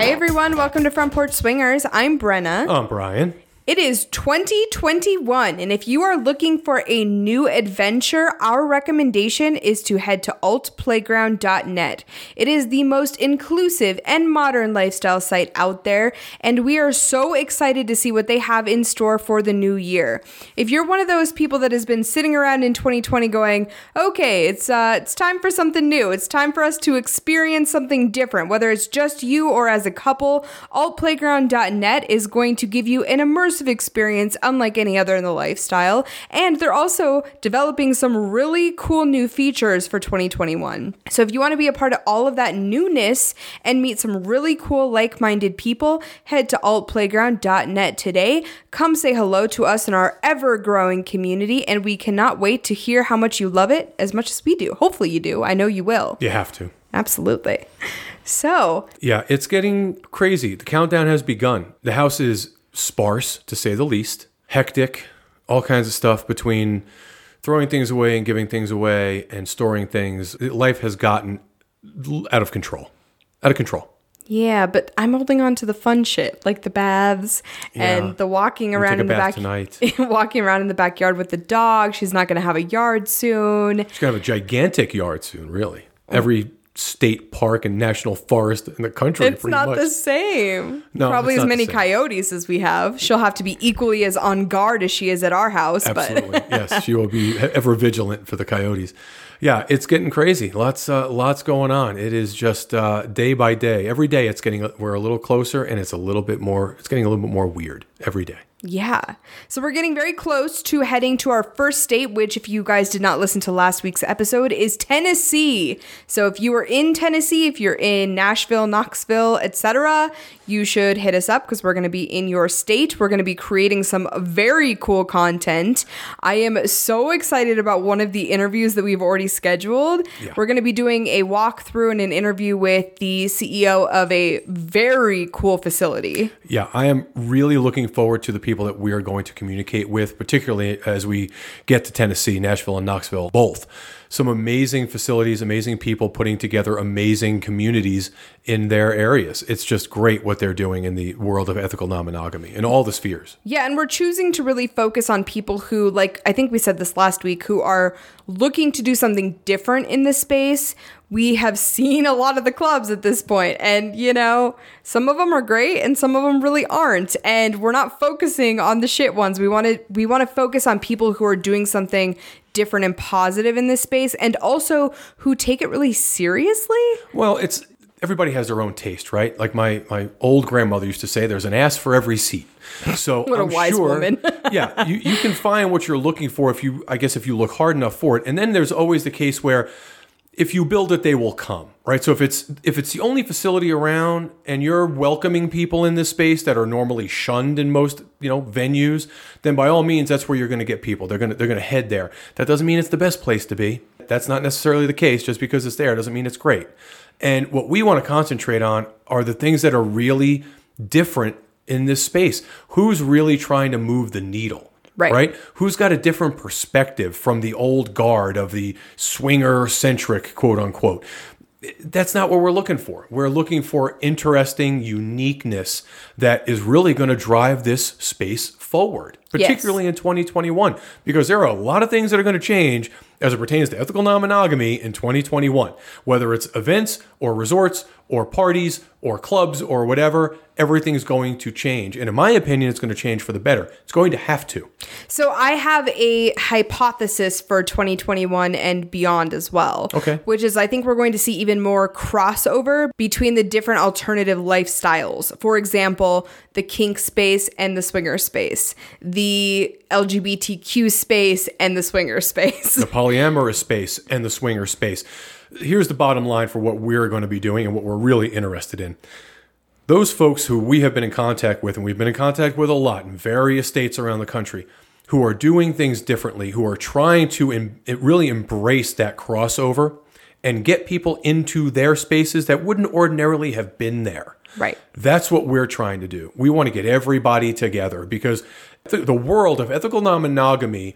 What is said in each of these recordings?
Hey everyone, welcome to Front Porch Swingers. I'm Brenna. I'm Brian. It is 2021, and if you are looking for a new adventure, our recommendation is to head to altplayground.net. It is the most inclusive and modern lifestyle site out there, and we are so excited to see what they have in store for the new year. If you're one of those people that has been sitting around in 2020 going, "Okay, it's uh it's time for something new. It's time for us to experience something different, whether it's just you or as a couple," altplayground.net is going to give you an immersive experience unlike any other in the lifestyle. And they're also developing some really cool new features for 2021. So if you want to be a part of all of that newness and meet some really cool like minded people, head to altplayground.net today. Come say hello to us in our ever growing community, and we cannot wait to hear how much you love it as much as we do. Hopefully, you do. I know you will. You have to. Absolutely. So, Yeah, it's getting crazy. The countdown has begun. The house is sparse, to say the least, hectic, all kinds of stuff between throwing things away and giving things away and storing things. Life has gotten out of control. Out of control. Yeah, but I'm holding on to the fun shit, like the baths Yeah. and the walking around in the back, tonight. walking around in the backyard with the dog. She's not going to have a yard soon. She's gonna have a gigantic yard soon, really. Every state park and national forest in the country, It's not much. the same. No, Probably as many coyotes as we have. She'll have to be equally as on guard as she is at our house. Absolutely, yes. She will be ever vigilant for the coyotes. Yeah, it's getting crazy. Lots, uh, lots going on. It is just uh, day by day. Every day, it's getting we're a little closer, and it's a little bit more. It's getting a little bit more weird every day. Yeah. So we're getting very close to heading to our first state, which, if you guys did not listen to last week's episode, is Tennessee. So if you are in Tennessee, if you're in Nashville, Knoxville, etc., you should hit us up because we're going to be in your state. We're going to be creating some very cool content. I am so excited about one of the interviews that we've already scheduled. Yeah. We're going to be doing a walkthrough and an interview with the CEO of a very cool facility. Yeah, I am really looking forward to the people that we are going to communicate with, particularly as we get to Tennessee, Nashville, and Knoxville, both. Some amazing facilities, amazing people putting together amazing communities in their areas. It's just great what they're doing in the world of ethical non monogamy in all the spheres. Yeah, and we're choosing to really focus on people who, like, I think we said this last week, who are looking to do something different in this space. We have seen a lot of the clubs at this point, and you know, some of them are great and some of them really aren't. And we're not focusing on the shit ones. We want to we want to focus on people who are doing something different and positive in this space and also who take it really seriously. Well, it's everybody has their own taste, right? Like my my old grandmother used to say, "There's an ass for every seat." So What a I'm wise sure, woman. yeah, you, you can find what you're looking for if you, I guess, if you look hard enough for it. And then there's always the case where if you build it, they will come, right? So if it's if it's the only facility around and you're welcoming people in this space that are normally shunned in most you know venues, then by all means, that's where you're going to get people. They're gonna they're gonna head there. That doesn't mean it's the best place to be. That's not necessarily the case. Just because it's there doesn't mean it's great. And what we want to concentrate on are the things that are really different in this space. Who's really trying to move the needle? Right. Right? Who's got a different perspective from the old guard of the swinger centric, quote unquote? That's not what we're looking for. We're looking for interesting uniqueness that is really going to drive this space forward, particularly in 2021, because there are a lot of things that are going to change as it pertains to ethical non monogamy in 2021. Whether it's events or resorts or parties or clubs or whatever, everything's going to change. And in my opinion, it's going to change for the better. It's going to have to. So I have a hypothesis for 2021 and beyond as well. Okay. Which is I think we're going to see even more crossover between the different alternative lifestyles. For example, the kink space and the swinger space, the LGBTQ space and the swinger space. the polyamorous space and the swinger space. here's the bottom line for what we're going to be doing and what we're really interested in. Those folks who we have been in contact with, and we've been in contact with a lot in various states around the country, who are doing things differently, who are trying to em- really embrace that crossover and get people into their spaces that wouldn't ordinarily have been there. Right. That's what we're trying to do. We want to get everybody together because th- the world of ethical non monogamy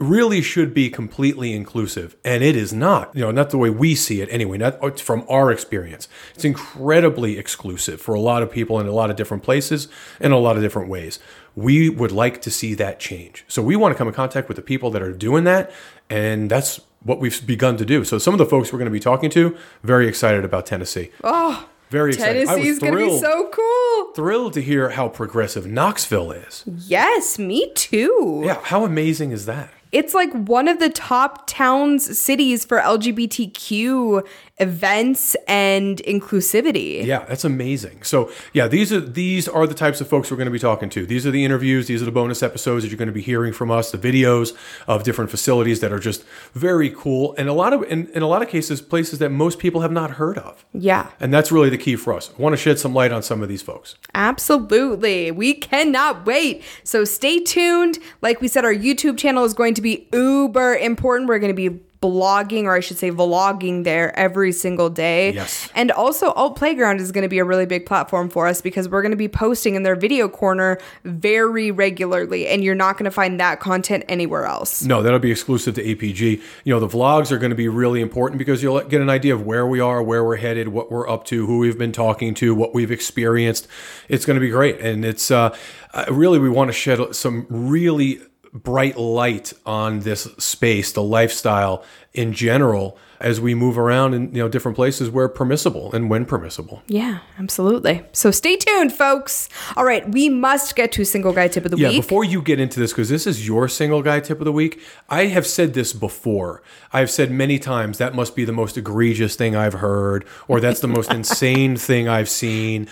really should be completely inclusive and it is not. You know not the way we see it anyway not uh, from our experience. It's incredibly exclusive for a lot of people in a lot of different places in a lot of different ways. We would like to see that change. So we want to come in contact with the people that are doing that and that's what we've begun to do. So some of the folks we're going to be talking to very excited about tennessee. Oh, very excited. Tennessee's going to be so cool. thrilled to hear how progressive knoxville is. Yes, me too. yeah how amazing is that It's like one of the top towns, cities for LGBTQ events and inclusivity. Yeah, that's amazing. So yeah, these are these are the types of folks we're going to be talking to. These are the interviews. These are the bonus episodes that you're going to be hearing from us. The videos of different facilities that are just very cool, and a lot of in, in a lot of cases places that most people have not heard of. Yeah, And that's really the key for us. I want to shed some light on some of these folks. absolutely. We cannot wait. So stay tuned. Like we said, our YouTube channel is going to be uber important. We're going to be blogging, or I should say, vlogging there every single day. Yes. And also, Alt Playground is going to be a really big platform for us because we're going to be posting in their video corner very regularly, and you're not going to find that content anywhere else. No, that'll be exclusive to APG. You know, the vlogs are going to be really important because you'll get an idea of where we are, where we're headed, what we're up to, who we've been talking to, what we've experienced. It's going to be great. And it's uh, uh, really, we want to shed some really bright light on this space, the lifestyle in general, as we move around in you know different places where permissible and when permissible. Yeah, absolutely. So stay tuned, folks. All right, we must get to single guy tip of the Yeah, week. Yeah, before you get into this, because this is your single guy tip of the week, I have said this before. I've said many times that must be the most egregious thing I've heard, or that's the most insane thing I've seen.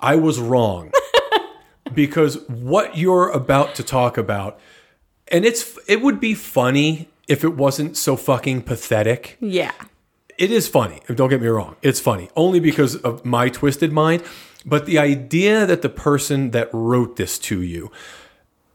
I was wrong. because what you're about to talk about, and it's it would be funny if it wasn't so fucking pathetic yeah. it is funny. Don't get me wrong. It's funny only because of my twisted mind. But the idea that the person that wrote this to you,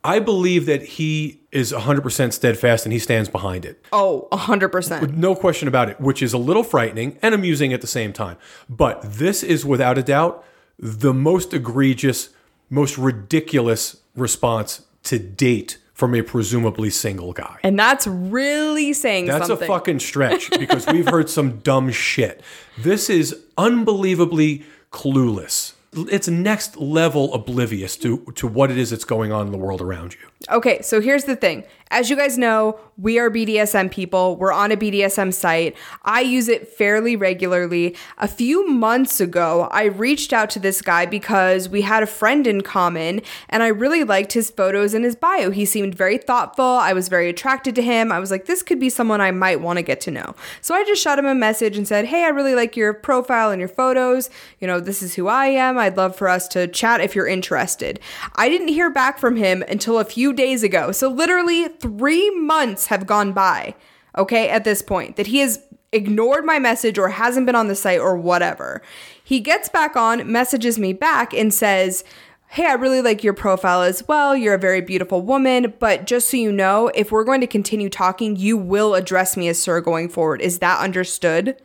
I believe that he is 100% steadfast and he stands behind it. Oh, 100%. No question about it, which is a little frightening and amusing at the same time. But this is without a doubt the most egregious, most ridiculous response to date from a presumably single guy. And that's really saying That's something. a fucking stretch because we've heard some dumb shit. This is unbelievably clueless. It's next level oblivious to, to what it is that's going on in the world around you. Okay, so here's the thing. As you guys know, we are BDSM people. We're on a BDSM site. I use it fairly regularly. A few months ago, I reached out to this guy because we had a friend in common and I really liked his photos and his bio. He seemed very thoughtful. I was very attracted to him. I was like, this could be someone I might want to get to know. So I just shot him a message and said, hey, I really like your profile and your photos. You know, this is who I am. I'd love for us to chat if you're interested. I didn't hear back from him until a few days ago. So literally three months have gone by, okay, at this point, that he has ignored my message or hasn't been on the site or whatever. He gets back on, messages me back, and says, Hey, I really like your profile as well. You're a very beautiful woman, but just so you know, if we're going to continue talking, you will address me as sir going forward. Is that understood?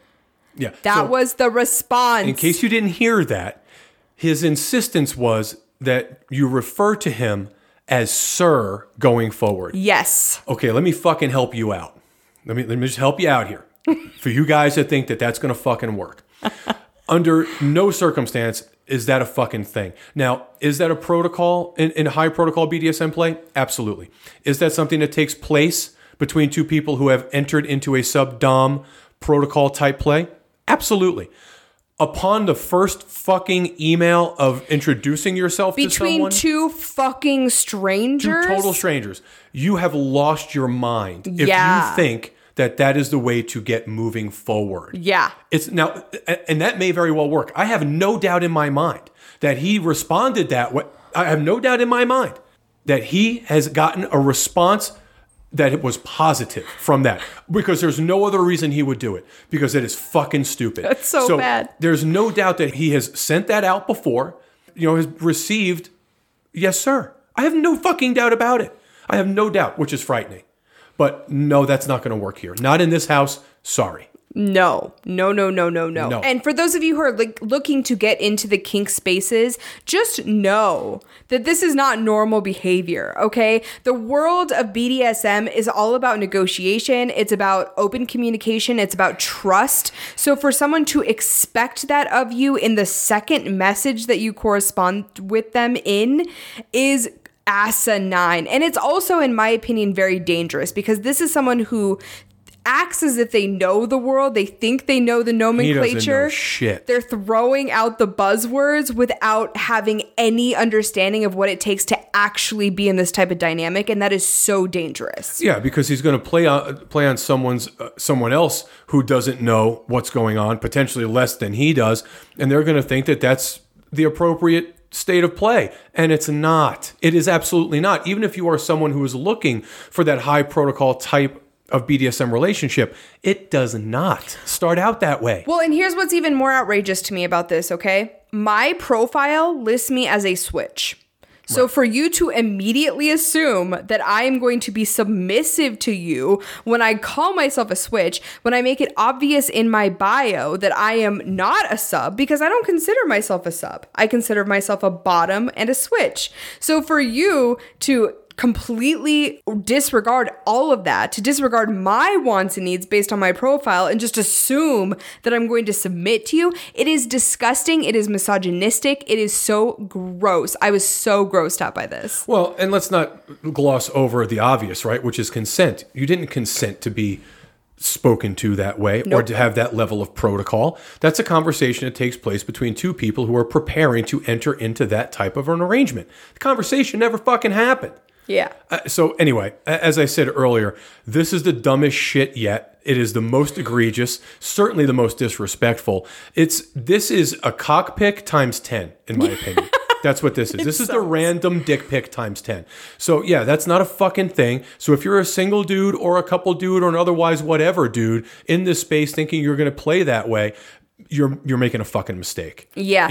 Yeah. That so was the response. in case you didn't hear that, his insistence was that you refer to him as sir going forward. yes. Okay, let me fucking help you out. Let me let me just help you out here. For you guys that think that that's going to fucking work. Under no circumstance is that a fucking thing. Now, is that a protocol in, in high protocol BDSM play? Absolutely. Is that something that takes place between two people who have entered into a sub dom protocol type play? Absolutely. Upon the first fucking email of introducing yourself to Between someone, two fucking strangers, two total strangers, you have lost your mind if Yeah. you think that that is the way to get moving forward. Yeah. It's now, and that may very well work. I have no doubt in my mind that he responded that way. I have no doubt in my mind that he has gotten a response that it was positive from that because there's no other reason he would do it because it is fucking stupid. That's so bad. There's no doubt that he has sent that out before, you know, has received, yes, sir. I have no fucking doubt about it. I have no doubt, which is frightening. But no, that's not going to work here. Not in this house. Sorry. No, no, no, no, no, no. No. And for those of you who are like looking to get into the kink spaces, just know that this is not normal behavior, okay? The world of BDSM is all about negotiation, it's about open communication, it's about trust. So for someone to expect that of you in the second message that you correspond with them in is asinine. And it's also, in my opinion, very dangerous because this is someone who acts as if they know the world. They think they know the nomenclature. know shit. They're throwing out the buzzwords without having any understanding of what it takes to actually be in this type of dynamic, and that is so dangerous. Yeah, because he's going to play on play on someone's uh, someone else who doesn't know what's going on, potentially less than he does, and they're going to think that that's the appropriate state of play, and it's not. It is absolutely not. Even if you are someone who is looking for that high protocol type of BDSM relationship, it does not start out that way. Well, and here's what's even more outrageous to me about this, okay? My profile lists me as a switch. So for you to immediately assume that I am going to be submissive to you when I call myself a switch, when I make it obvious in my bio that I am not a sub because I don't consider myself a sub. I consider myself a bottom and a switch. So for you to completely disregard all of that, to disregard my wants and needs based on my profile and just assume that I'm going to submit to you. It is disgusting. It is misogynistic. It is so gross. I was so grossed out by this. Well, and let's not gloss over the obvious, right? Which is consent. You didn't consent to be spoken to that way or to have that level of protocol. That's a conversation that takes place between two people who are preparing to enter into that type of an arrangement. The conversation never fucking happened. Yeah. Uh, so anyway, as I said earlier, this is the dumbest shit yet. It is the most egregious, certainly the most disrespectful. It's this is a cockpick times 10 in my opinion. That's what this is. This is the random dick pic times 10. So yeah, that's not a fucking thing. So if you're a single dude or a couple dude or an otherwise whatever dude in this space thinking you're going to play that way, you're you're making a fucking mistake. Yeah.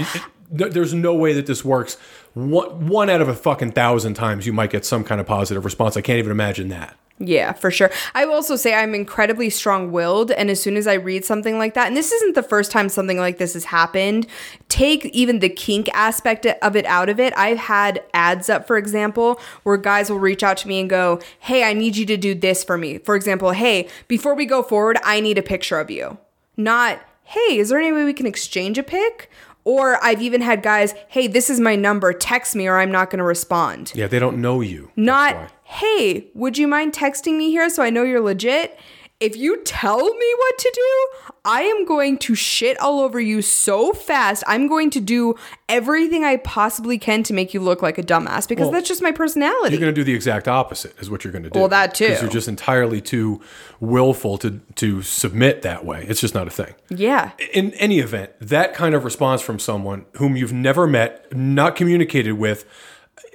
Th- There's no way that this works. One, one out of a fucking thousand times, you might get some kind of positive response. I can't even imagine that. Yeah, for sure. I will also say I'm incredibly strong willed. And as soon as I read something like that, and this isn't the first time something like this has happened, take even the kink aspect of it out of it. I've had ads up, for example, where guys will reach out to me and go, Hey, I need you to do this for me. For example, Hey, before we go forward, I need a picture of you. Not, Hey, is there any way we can exchange a pic? Or I've even had guys, Hey, this is my number, text me or I'm not going to respond. Yeah, they don't know you. Not, hey, would you mind texting me here so I know you're legit? If you tell me what to do, I am going to shit all over you so fast. I'm going to do everything I possibly can to make you look like a dumbass because Well, that's just my personality. You're going to do the exact opposite, is what you're going to do. Well, that too. Because you're just entirely too willful to to submit that way. It's just not a thing. yeah. In any event, that kind of response from someone whom you've never met, not communicated with,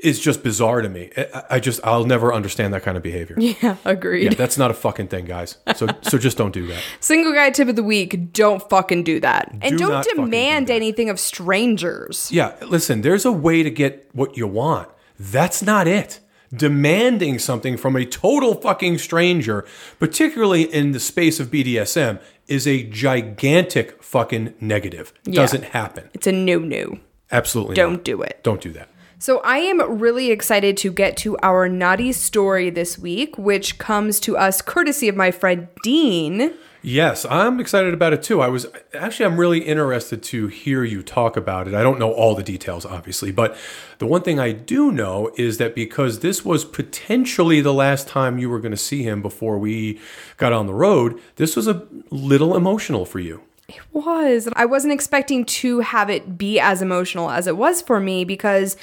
is just bizarre to me. I- I just I'll never understand that kind of behavior. Yeah, agreed. Yeah, that's not a fucking thing, guys. So so just don't do that. Single guy tip of the week, don't fucking do that. And Do don't not fucking do demand anything of strangers. Yeah, listen, there's a way to get what you want. That's not it. Demanding something from a total fucking stranger, particularly in the space of BDSM, is a gigantic fucking negative. It doesn't happen. It's a no no. Absolutely Don't not. do it. Don't do that. So I am really excited to get to our naughty story this week, which comes to us courtesy of my friend Dean. Yes, I'm excited about it too. I was actually I'm really interested to hear you talk about it. I don't know all the details obviously, but the one thing I do know is that because this was potentially the last time you were going to see him before we got on the road, this was a little emotional for you. It was. I wasn't expecting to have it be as emotional as it was for me because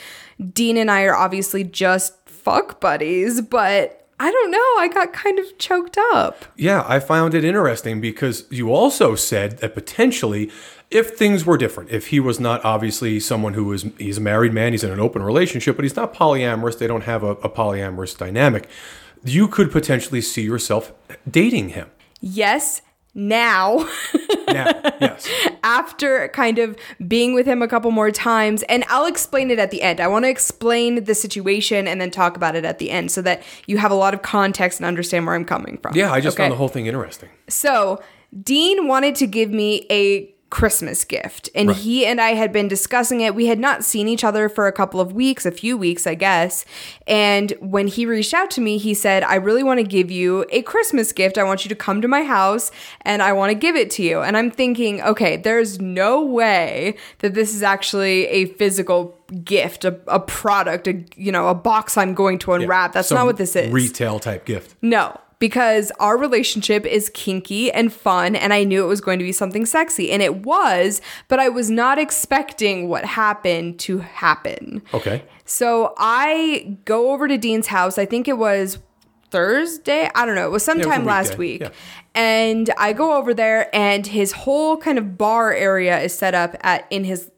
Dean and I are obviously just fuck buddies, but I don't know. I got kind of choked up. Yeah, I found it interesting because you also said that potentially if things were different, if he was not obviously someone who is he's a married man, he's in an open relationship, but he's not polyamorous, they don't have a, a polyamorous dynamic. you could potentially see yourself dating him. Yes, now. Now, yes. after kind of being with him a couple more times and I'll explain it at the end. I want to explain the situation and then talk about it at the end so that you have a lot of context and understand where I'm coming from. Yeah, I just Okay? found the whole thing interesting. So, Dean wanted to give me a Christmas gift, and Right. he and I had been discussing it. We had not seen each other for a couple of weeks, a few weeks, I guess. And when he reached out to me, he said, I really want to give you a Christmas gift. I want you to come to my house and I want to give it to you. And I'm thinking, okay, there's no way that this is actually a physical gift, a, a product, a you know, a box I'm going to unwrap. That's Some not what this is. Retail type gift. No, because our relationship is kinky and fun, and I knew it was going to be something sexy, and it was, but I was not expecting what happened to happen. Okay. So I go over to Dean's house. I think it was Thursday. I don't know. It was was a sometime last week. yeah. And I go over there and his whole kind of bar area is set up at in his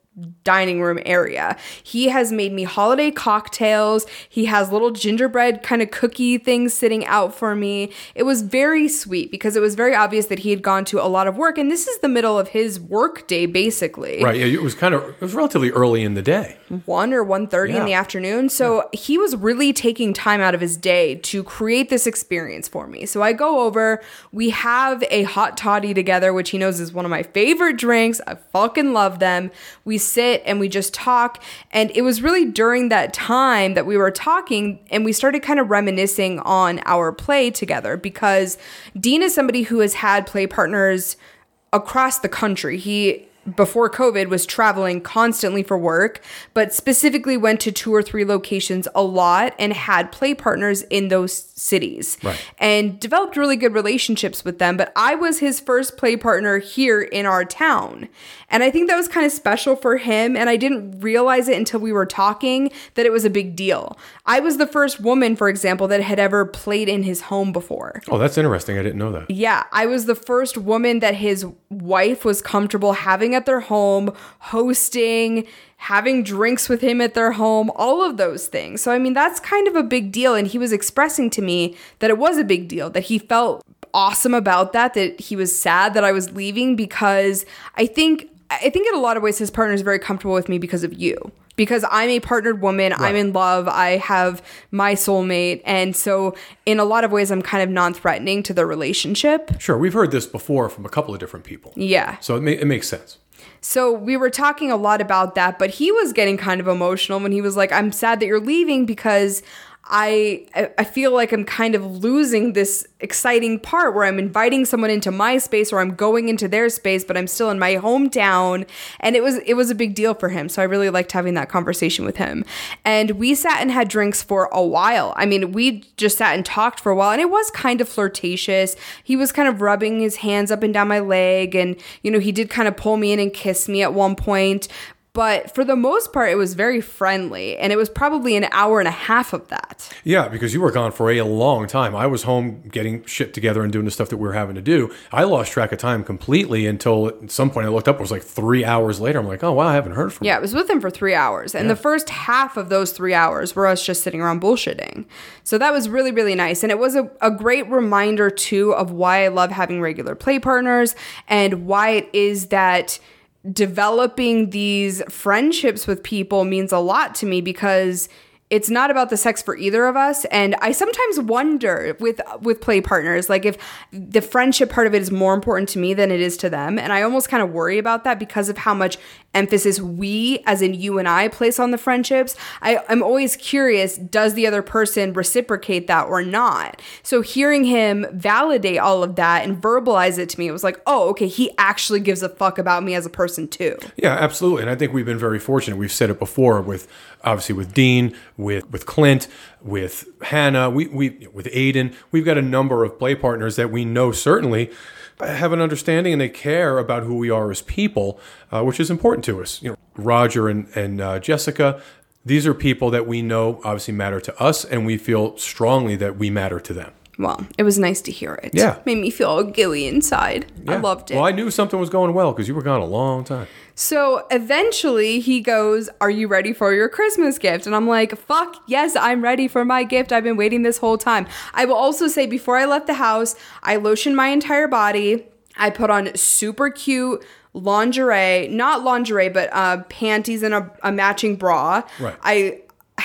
dining room area. He has made me holiday cocktails. He has little gingerbread kind of cookie things sitting out for me. It was very sweet because it was very obvious that he had gone to a lot of work and this is the middle of his work day basically Right. Yeah, it was kind of it was relatively early in the day. 1 or 1.30 in the afternoon so he was really taking time out of his day to create this experience for me so i go over we have a hot toddy together which he knows is one of my favorite drinks i fucking love them we sit and we just talk and it was really during that time that we were talking and we started kind of reminiscing on our play together because dean is somebody who has had play partners across the country. He before COVID was traveling constantly for work, but specifically went to two or three locations a lot and had play partners in those cities Right. and developed really good relationships with them. But I was his first play partner here in our town. And I think that was kind of special for him. And I didn't realize it until we were talking that it was a big deal. I was the first woman, for example, that had ever played in his home before. Oh, that's interesting. I didn't know that. Yeah, I was the first woman that his wife was comfortable having at their home, hosting, having drinks with him at their home, all of those things. So, I mean, that's kind of a big deal. And he was expressing to me that it was a big deal, that he felt awesome about that, that he was sad that I was leaving because I think. I think in a lot of ways his partner is very comfortable with me because of you. Because I'm a partnered woman, I'm in love, I have my soulmate, and so in a lot of ways I'm kind of non-threatening to the relationship. Sure, we've heard this before from a couple of different people. Yeah. So it, ma- it makes sense. So we were talking a lot about that, but he was getting kind of emotional when he was like, "I'm sad that you're leaving because I I- feel like I'm kind of losing this exciting part where I'm inviting someone into my space or I'm going into their space, but I'm still in my hometown." And it was it was a big deal for him. So I really liked having that conversation with him. And we sat and had drinks for a while. I mean, we just sat and talked for a while and it was kind of flirtatious. He was kind of rubbing his hands up and down my leg and you know, he did kind of pull me in and kiss me at one point. But for the most part, it was very friendly, and it was probably an hour and a half of that. Yeah, because you were gone for a long time. I was home getting shit together and doing the stuff that we were having to do. I lost track of time completely until at some point I looked up. It was like three hours later. I'm like, oh wow, I haven't heard from. You. Yeah, it was with him for three hours. And the first half of those three hours were us just sitting around bullshitting. So that was really, really nice. And it was a, a great reminder, too, of why I love having regular play partners and why it is that developing these friendships with people means a lot to me because it's not about the sex for either of us. And i sometimes wonder with with play partners like if the friendship part of it is more important to me than it is to them. And i almost kind of worry about that because of how much emphasis we as in you and i place on the friendships. I, i'm always curious does the other person reciprocate that or not? So hearing him validate all of that and verbalize it to me it was like oh okay he actually gives a fuck about me as a person too. Yeah, absolutely. And I think we've been very fortunate. We've said it before with obviously with Dean, with with Clint, with Hannah, we, we with Aiden. We've got a number of play partners that we know certainly have an understanding and they care about who we are as people, uh, which is important to us. You know, Roger and and uh, Jessica. These are people that we know obviously matter to us, and we feel strongly that we matter to them. Well, it was nice to hear it. Yeah. Made me feel all gooey inside. I loved it. Well, I knew something was going well because you were gone a long time. So eventually he goes, Are you ready for your Christmas gift? And I'm like, Fuck, yes, I'm ready for my gift. I've been waiting this whole time. I will also say, before I left the house, I lotioned my entire body. I put on super cute lingerie, not lingerie, but uh, panties and a, a matching bra. Right. I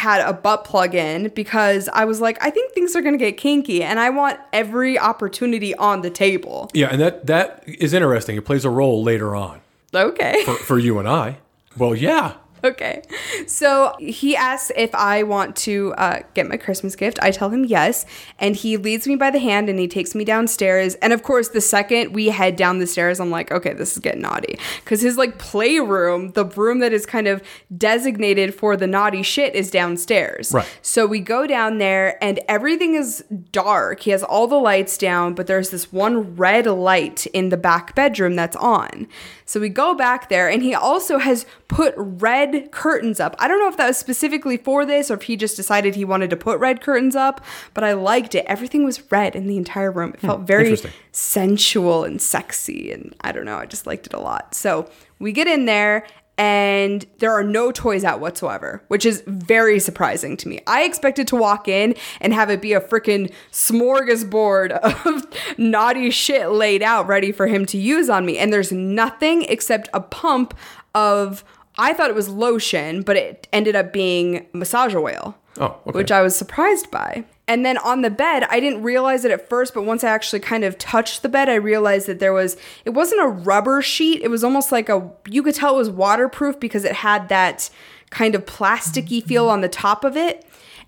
had a butt plug in because I was like, I think things are gonna get kinky and I want every opportunity on the table. Yeah, and that that is interesting. It plays a role later on Okay. for, for you and I. Well, yeah. Okay. So he asks if I want to uh, get my Christmas gift. I tell him yes. And he leads me by the hand and he takes me downstairs. And of course, the second we head down the stairs, I'm like, okay, this is getting naughty. Because his like playroom, the room that is kind of designated for the naughty shit, is downstairs. Right. So we go down there and everything is dark. He has all the lights down, but there's this one red light in the back bedroom that's on. So we go back there and he also has put red curtains up. I don't know if that was specifically for this or if he just decided he wanted to put red curtains up, but I liked it. Everything was red in the entire room. It hmm, felt very sensual and sexy and I don't know, I just liked it a lot. So we get in there and there are no toys out whatsoever, which is very surprising to me. I expected to walk in and have it be a freaking smorgasbord of naughty shit laid out ready for him to use on me. And there's nothing except a pump of, I thought it was lotion, but it ended up being massage oil Oh, okay. which I was surprised by. And then on the bed, I didn't realize it at first, but once I actually kind of touched the bed, I realized that there was, it wasn't a rubber sheet. It was almost like a, you could tell it was waterproof because it had that kind of plasticky feel on the top of it.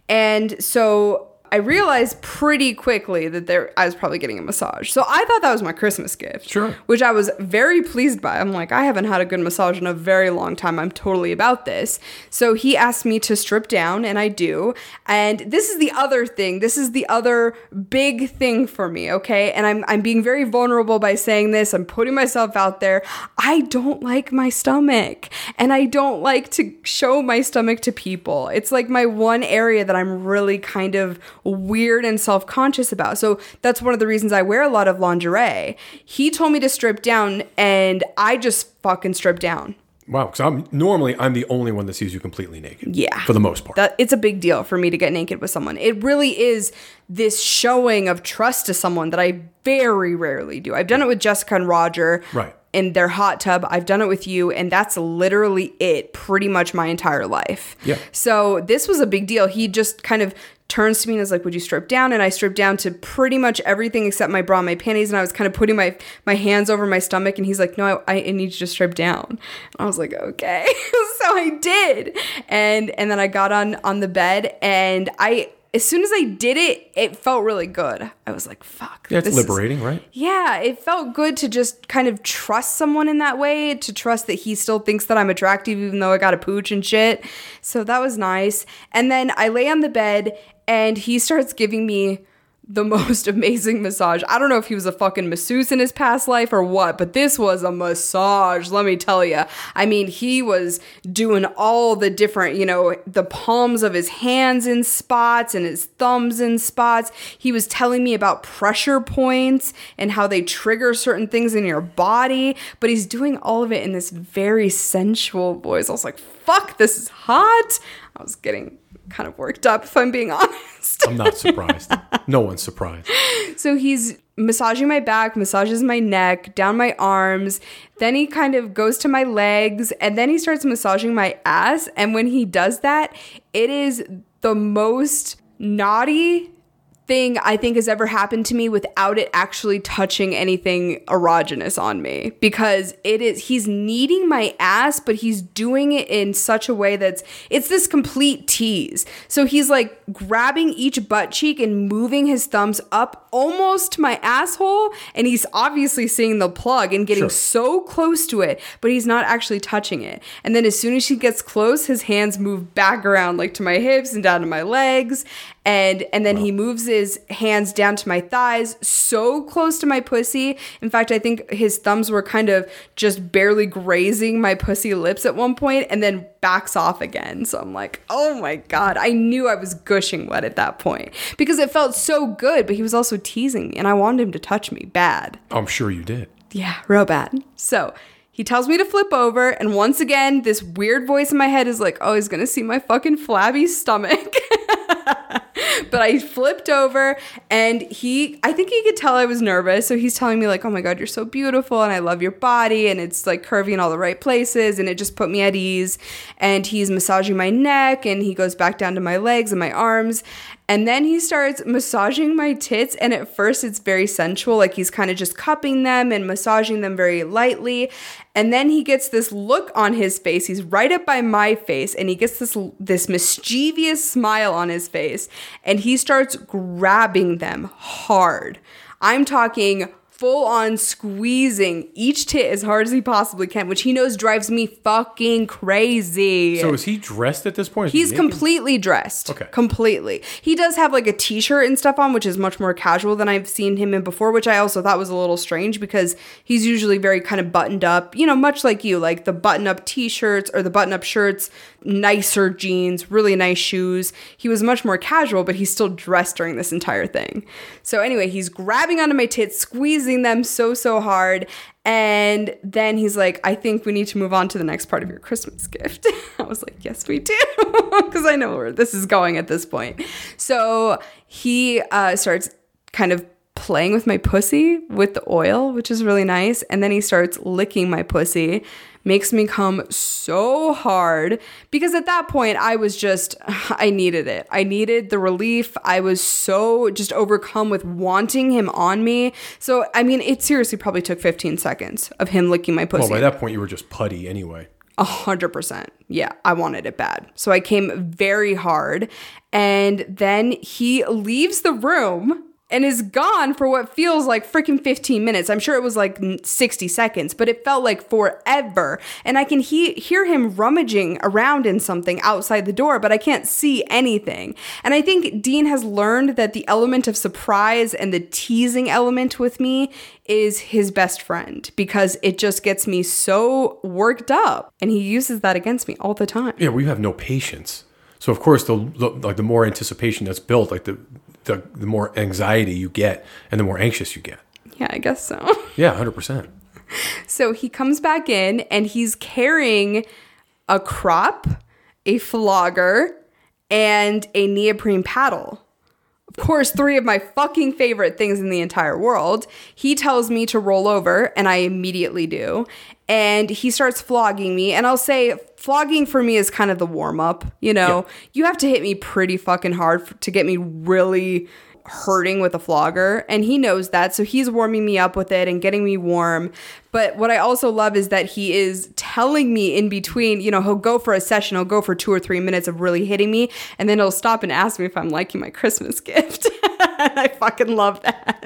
And so I realized pretty quickly that there I was probably getting a massage. So I thought that was my Christmas gift. Sure. Which I was very pleased by. I'm like, I haven't had a good massage in a very long time. I'm totally about this. So he asked me to strip down, and I do. And this is the other thing. This is the other big thing for me, okay? And I'm I'm being very vulnerable by saying this. I'm putting myself out there. I don't like my stomach. And I don't like to show my stomach to people. It's like my one area that I'm really kind of weird and self conscious about. So that's one of the reasons I wear a lot of lingerie. He told me to strip down, and I just fucking stripped down. wow, because I'm normally I'm the only one that sees you completely naked. Yeah. For the most part. That it's a big deal for me to get naked with someone. It really is this showing of trust to someone that I very rarely do. I've done it with Jessica and Roger. Right. In their hot tub. I've done it with you, and that's literally it pretty much my entire life. Yeah. So this was a big deal. He just kind of turns to me and is like, Would you strip down? And I stripped down to pretty much everything except my bra and my panties. And I was kind of putting my my hands over my stomach, and he's like, No, I, I need you to strip down. And I was like, Okay. so I did. And and then I got on on the bed and I as soon as I did it, it felt really good. I was like, fuck. yeah, it's this is- liberating, right? yeah, it felt good to just kind of trust someone in that way, to trust that he still thinks that I'm attractive, even though I got a pooch and shit. So that was nice. And then I lay on the bed and he starts giving me the most amazing massage. I don't know if he was a fucking masseuse in his past life or what, but this was a massage, let me tell you. I mean, he was doing all the different, you know, the palms of his hands in spots and his thumbs in spots. He was telling me about pressure points and how they trigger certain things in your body, but he's doing all of it in this very sensual voice. I was like, fuck, this is hot. I was getting kind of worked up, if I'm being honest. I'm not surprised. no one's surprised. So he's massaging my back, massages my neck, down my arms. Then he kind of goes to my legs and then he starts massaging my ass. And when he does that, it is the most naughty thing I think has ever happened to me without it actually touching anything erogenous on me because it is he's kneading my ass but he's doing it in such a way that's it's this complete tease. So he's like grabbing each butt cheek and moving his thumbs up almost to my asshole and he's obviously seeing the plug and getting Sure. so close to it but he's not actually touching it. And then as soon as she gets close his hands move back around like to my hips and down to my legs and and then he moves his hands down to my thighs so close to my pussy in fact i think his thumbs were kind of just barely grazing my pussy lips at one point and then backs off again so i'm like oh my god i knew i was gushing wet at that point because it felt so good but he was also teasing me and i wanted him to touch me bad I'm sure you did. yeah, real bad. So he tells me to flip over, and once again, this weird voice in my head is like, oh, he's gonna see my fucking flabby stomach. but I flipped over, and he, I think he could tell I was nervous. So he's telling me, like, oh my God, you're so beautiful, and I love your body, and it's like curvy in all the right places, and it just put me at ease. And he's massaging my neck, and he goes back down to my legs and my arms. And then he starts massaging my tits. And at first, it's very sensual. Like he's kind of just cupping them and massaging them very lightly. And then he gets this look on his face. He's right up by my face. And he gets this, this mischievous smile on his face. And he starts grabbing them hard. I'm talking full on squeezing each tit as hard as he possibly can, which he knows drives me fucking crazy. So is he dressed at this point? Is He's naked? completely dressed. Okay. Completely. He does have like a t shirt and stuff on, which is much more casual than I've seen him in before, which I also thought was a little strange because he's usually very kind of buttoned up, you know, much like you, like the button up t shirts or the button up shirts, nicer jeans, really nice shoes. He was much more casual, but he's still dressed during this entire thing. So anyway, he's grabbing onto my tits, squeezing them so, so hard. And then he's like, I think we need to move on to the next part of your Christmas gift. I was like, yes, we do. Because I know where this is going at this point. So he uh, starts kind of playing with my pussy with the oil, which is really nice. And then he starts licking my pussy, makes me come so hard because at that point I was just, I needed it. I needed the relief. I was so just overcome with wanting him on me. So, I mean, it seriously probably took 15 seconds of him licking my pussy. Well, by that point, you were just putty anyway. A hundred percent. Yeah, I wanted it bad. So I came very hard. And then he leaves the room and is gone for what feels like freaking 15 minutes. I'm sure it was like 60 seconds, but it felt like forever. And I can he- hear him rummaging around in something outside the door, but I can't see anything. And I think Dean has learned that the element of surprise and the teasing element with me is his best friend because it just gets me so worked up. And he uses that against me all the time. Yeah, we have no patience. So of course, the, the like the more anticipation that's built, like the, the the more anxiety you get, and the more anxious you get. Yeah, I guess so. Yeah, hundred percent. So he comes back in and he's carrying a crop, a flogger, and a neoprene paddle. Of course, three of my fucking favorite things in the entire world. He tells me to roll over, and I immediately do. And he starts flogging me. And I'll say, flogging for me is kind of the warm up. You know, you have to hit me pretty fucking hard to get me really hurting with a flogger and he knows that. So he's warming me up with it and getting me warm. But what i also love is that he is telling me in between you know he'll go for a session he'll go for two or three minutes of really hitting me and then he'll stop and ask me if i'm liking my christmas gift. And i fucking love that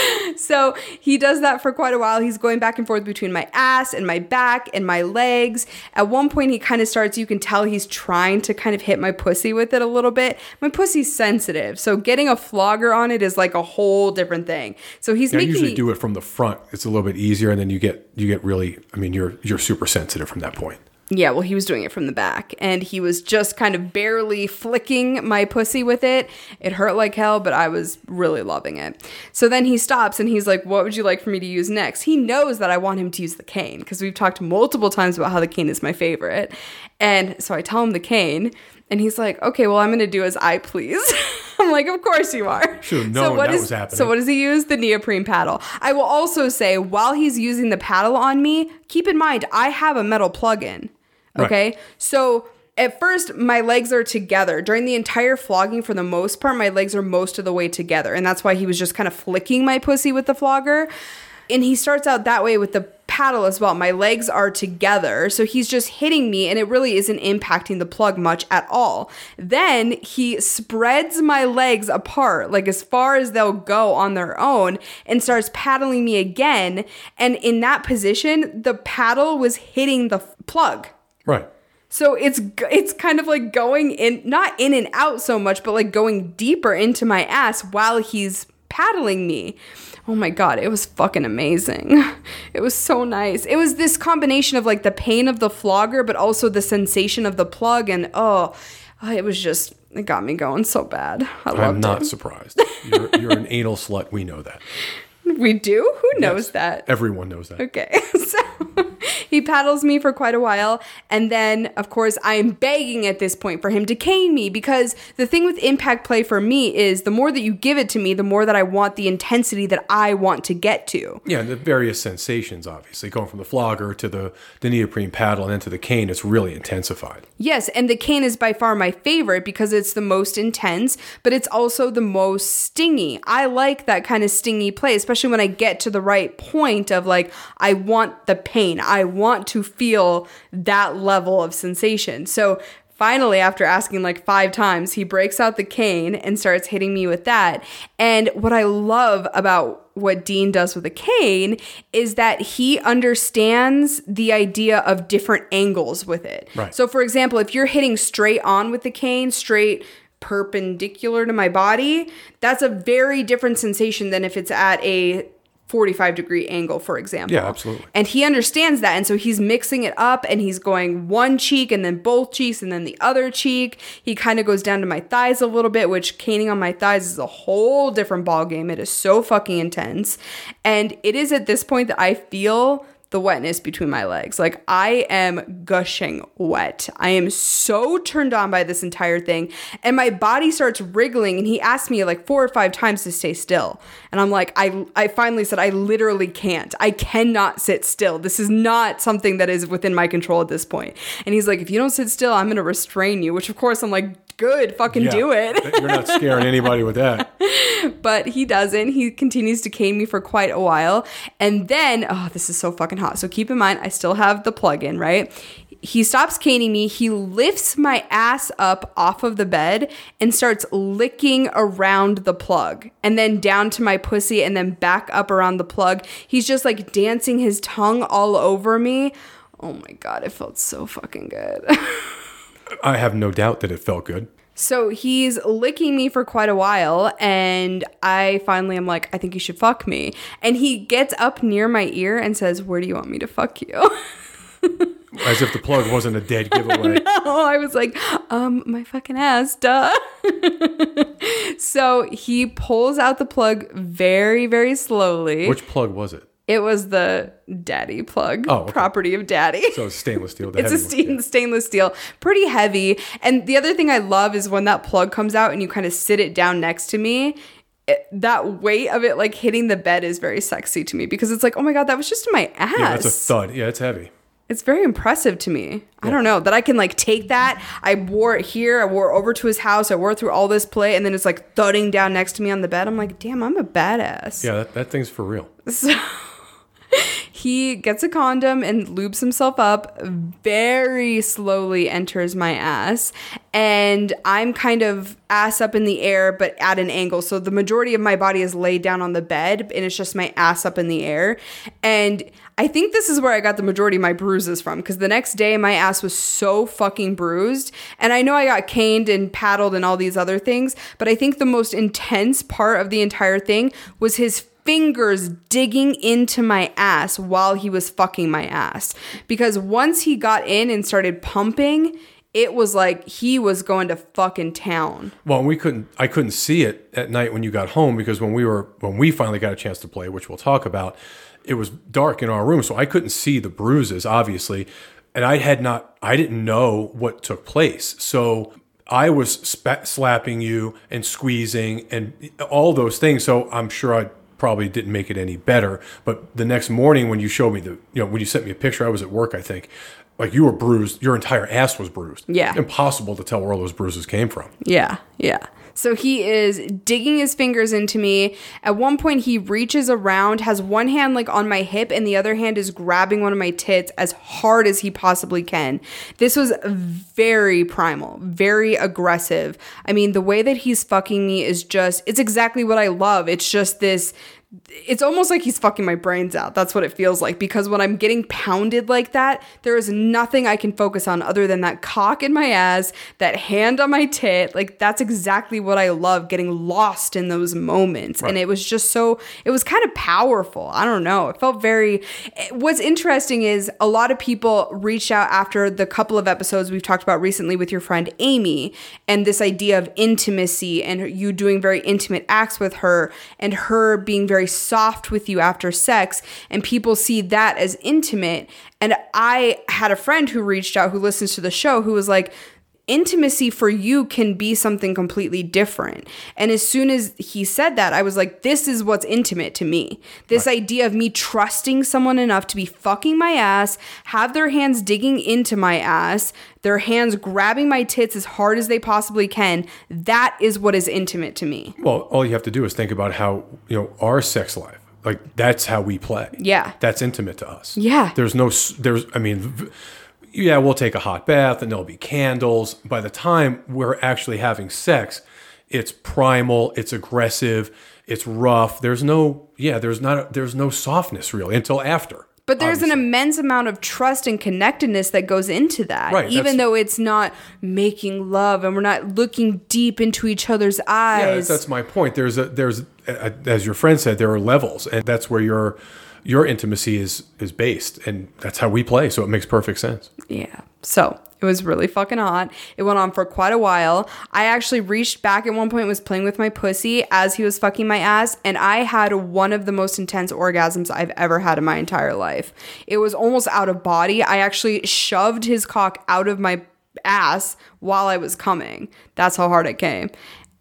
so he does that for quite a while. He's going back and forth between my ass and my back and my legs. At one point, he kind of starts, you can tell he's trying to kind of hit my pussy with it a little bit. My pussy's sensitive. So getting a flogger on it is like a whole different thing. So he's I making usually do it from the front. It's a little bit easier, and then you get you get really. I mean, you're you're super sensitive from that point. Yeah, well, he was doing it from the back and he was just kind of barely flicking my pussy with it. It hurt like hell, but I was really loving it. So then he stops and he's like, What would you like for me to use next? He knows that I want him to use the cane because we've talked multiple times about how the cane is my favorite. And so I tell him the cane and he's like, Okay, well, I'm going to do as I please. I'm like, Of course you are. Should've known what that is- was happening. So what does he use? The neoprene paddle. I will also say, while he's using the paddle on me, keep in mind, I have a metal plug in. Right. Okay. So at first, my legs are together. During the entire flogging, for the most part, my legs are most of the way together. And that's why he was just kind of flicking my pussy with the flogger. And he starts out that way with the paddle as well. My legs are together. So he's just hitting me, and it really isn't impacting the plug much at all. Then he spreads my legs apart, like as far as they'll go on their own, and starts paddling me again. And in that position, the paddle was hitting the plug. Right. So it's it's kind of like going in not in and out so much, but like going deeper into my ass while he's paddling me. Oh my god, it was fucking amazing. It was so nice. It was this combination of like the pain of the flogger but also the sensation of the plug and oh, oh it was just it got me going so bad. I I'm not it. surprised. You're, you're an anal slut. We know that. We do? Who knows that? Everyone knows that. Okay. So he paddles me for quite a while. And then, of course, I'm begging at this point for him to cane me because the thing with impact play for me is the more that you give it to me, the more that I want the intensity that I want to get to. Yeah, and the various sensations, obviously, going from the flogger to the, the neoprene paddle and then to the cane, it's really intensified. Yes, and the cane is by far my favorite because it's the most intense, but it's also the most stingy. I like that kind of stingy play, especially when I get to the right point of like, I want the pain. I want to feel that level of sensation. So finally, after asking like five times, he breaks out the cane and starts hitting me with that. And what I love about what Dean does with a cane is that he understands the idea of different angles with it. Right. So, for example, if you're hitting straight on with the cane, straight perpendicular to my body, that's a very different sensation than if it's at a 45 degree angle, for example. Yeah, absolutely. And he understands that. And so he's mixing it up and he's going one cheek and then both cheeks and then the other cheek. He kind of goes down to my thighs a little bit, which caning on my thighs is a whole different ball game. It is so fucking intense. And it is at this point that I feel the wetness between my legs. Like I am gushing wet. I am so turned on by this entire thing. And my body starts wriggling and he asked me like four or five times to stay still. And I'm like, I I finally said I literally can't. I cannot sit still. This is not something that is within my control at this point. And he's like, if you don't sit still, I'm gonna restrain you, which of course I'm like, good, fucking Yeah. do it. You're not scaring anybody with that. but he doesn't. He continues to cane me for quite a while. And then, oh, this is so fucking hot. So keep in mind, I still have the plug in, right? He stops caning me. He lifts my ass up off of the bed and starts licking around the plug and then down to my pussy and then back up around the plug. He's just like dancing his tongue all over me. Oh my God, it felt so fucking good. I have no doubt that it felt good. So he's licking me for quite a while, and I finally am like, I think you should fuck me. And he gets up near my ear and says, Where do you want me to fuck you? As if the plug wasn't a dead giveaway. oh, I was like, um, my fucking ass, duh. so he pulls out the plug very, very slowly. Which plug was it? It was the daddy plug, Oh, okay. property of daddy. So it's stainless steel. It's a heavy one. stain, stainless steel, pretty heavy. And the other thing I love is when that plug comes out and you kind of sit it down next to me. It, that weight of it, like hitting the bed, is very sexy to me because it's like, oh my god, that was just in my ass. Yeah, that's a thud. Yeah, it's heavy. it's very impressive to me. I don't know that I can like take that. I wore it here. I wore it over to his house. I wore it through all this play, and then it's like thudding down next to me on the bed. I'm like, damn, I'm a badass. Yeah, that, that thing's for real. So he gets a condom and lubes himself up, very slowly enters my ass. And I'm kind of ass up in the air, but at an angle. So the majority of my body is laid down on the bed, and it's just my ass up in the air. And I think this is where I got the majority of my bruises from because the next day my ass was so fucking bruised. And I know I got caned and paddled and all these other things, but I think the most intense part of the entire thing was his fingers digging into my ass while he was fucking my ass. Because once he got in and started pumping, it was like he was going to fucking town. Well, we couldn't. I couldn't see it at night when you got home because when we were when we finally got a chance to play, which we'll talk about, it was dark in our room, so I couldn't see the bruises, obviously, and I had not. I didn't know what took place, so I was slapping you and squeezing and all those things. So I'm sure I probably didn't make it any better. But the next morning when you showed me the, you know, when you sent me a picture, I was at work, I think. Like you were bruised, your entire ass was bruised. Yeah. Impossible to tell where all those bruises came from. Yeah, yeah. So he is digging his fingers into me. At one point, he reaches around, has one hand like on my hip, and the other hand is grabbing one of my tits as hard as he possibly can. This was very primal, very aggressive. I mean, the way that he's fucking me is just, it's exactly what I love. It's just this it's almost like he's fucking my brains out. That's what it feels like because when I'm getting pounded like that, there is nothing I can focus on other than that cock in my ass, that hand on my tit. Like that's exactly what I love getting lost in those moments. Right. And it was just so it was kind of powerful. I don't know. It felt very What's interesting is a lot of people reached out after the couple of episodes we've talked about recently with your friend Amy and this idea of intimacy and you doing very intimate acts with her and her being very very soft with you after sex, and people see that as intimate. And I had a friend who reached out who listens to the show who was like, intimacy for you can be something completely different. And as soon as he said that, I was like, this is what's intimate to me. This right. idea of me trusting someone enough to be fucking my ass, have their hands digging into my ass, their hands grabbing my tits as hard as they possibly can. That is what is intimate to me. Well, all you have to do is think about how, you know, our sex life like that's how we play. Yeah. That's intimate to us. Yeah. There's no there's I mean yeah, we'll take a hot bath and there'll be candles. By the time we're actually having sex, it's primal, it's aggressive, it's rough. There's no, yeah, there's not, there's no softness really until after. But there's obviously. an immense amount of trust and connectedness that goes into that. Right, even though it's not making love and we're not looking deep into each other's eyes. Yeah, that's my point. There's a, there's, a, as your friend said, there are levels, and that's where you're your intimacy is is based and that's how we play so it makes perfect sense. Yeah. So it was really fucking hot. It went on for quite a while. I actually reached back at one point was playing with my pussy as he was fucking my ass and i had one of the most intense orgasms i've ever had in my entire life. It was almost out of body. I actually shoved his cock out of my ass while i was coming. That's how hard it came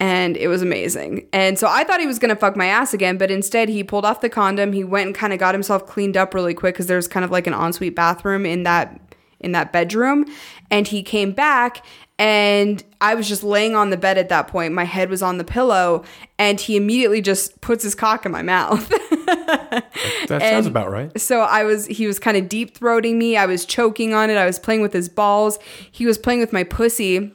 and it was amazing. And so I thought he was gonna fuck my ass again, but instead he pulled off the condom. He went and kind of got himself cleaned up really quick because there's kind of like an ensuite bathroom in that in that bedroom. And he came back and I was just laying on the bed at that point. My head was on the pillow, and he immediately just puts his cock in my mouth. that, that sounds about right. So I was, he was kind of deep throating me. I was choking on it. I was playing with his balls. He was playing with my pussy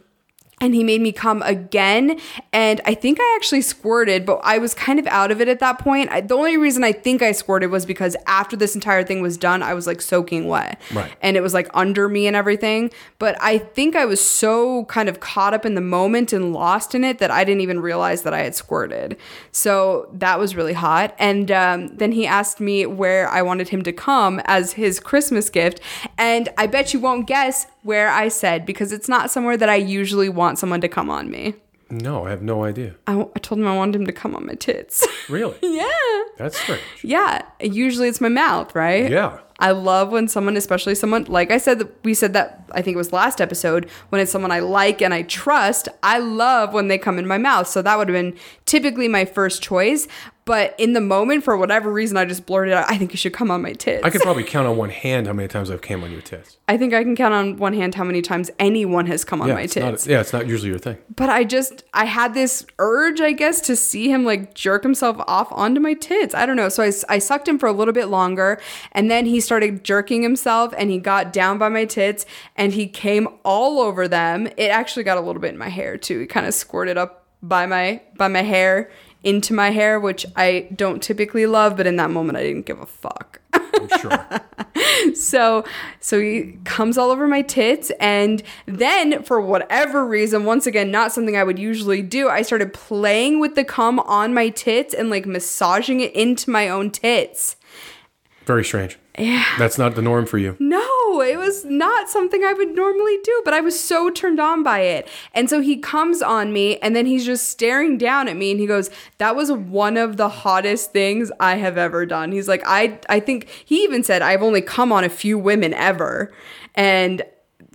and he made me come again. And i think i actually squirted but i was kind of out of it at that point. I, the only reason i think i squirted was because after this entire thing was done i was like soaking wet. Right. and it was like under me and everything. But i think i was so kind of caught up in the moment and lost in it that i didn't even realize that i had squirted. So that was really hot. And um, then he asked me where i wanted him to come as his christmas gift. And i bet you won't guess where I said because it's not somewhere that I usually want someone to come on me. No, I have no idea. I, I told him I wanted him to come on my tits. Really? yeah. That's strange. Yeah. Usually it's my mouth, right? Yeah. I love when someone, especially someone, like I said, we said that, I think it was last episode, when it's someone I like and I trust, I love when they come in my mouth. So that would have been typically my first choice. But in the moment, for whatever reason, I just blurted out, I think you should come on my tits. I could probably count on one hand how many times I've came on your tits. I think I can count on one hand how many times anyone has come on yeah, my tits. Not, yeah, it's not usually your thing. But I just, I had this urge, I guess, to see him like jerk himself off onto my tits. I don't know. So I, I sucked him for a little bit longer. And then he started jerking himself and he got down by my tits and he came all over them. It actually got a little bit in my hair too. He kind of squirted up by my by my hair into my hair, which I don't typically love, but in that moment I didn't give a fuck. I'm sure. so so he comes all over my tits and then for whatever reason, once again, not something I would usually do, I started playing with the cum on my tits and like massaging it into my own tits. Very strange. Yeah. That's not the norm for you. No, it was not something I would normally do, but I was so turned on by it. And so he comes on me and then he's just staring down at me and he goes, "That was one of the hottest things I have ever done." He's like, "I I think he even said I've only come on a few women ever." And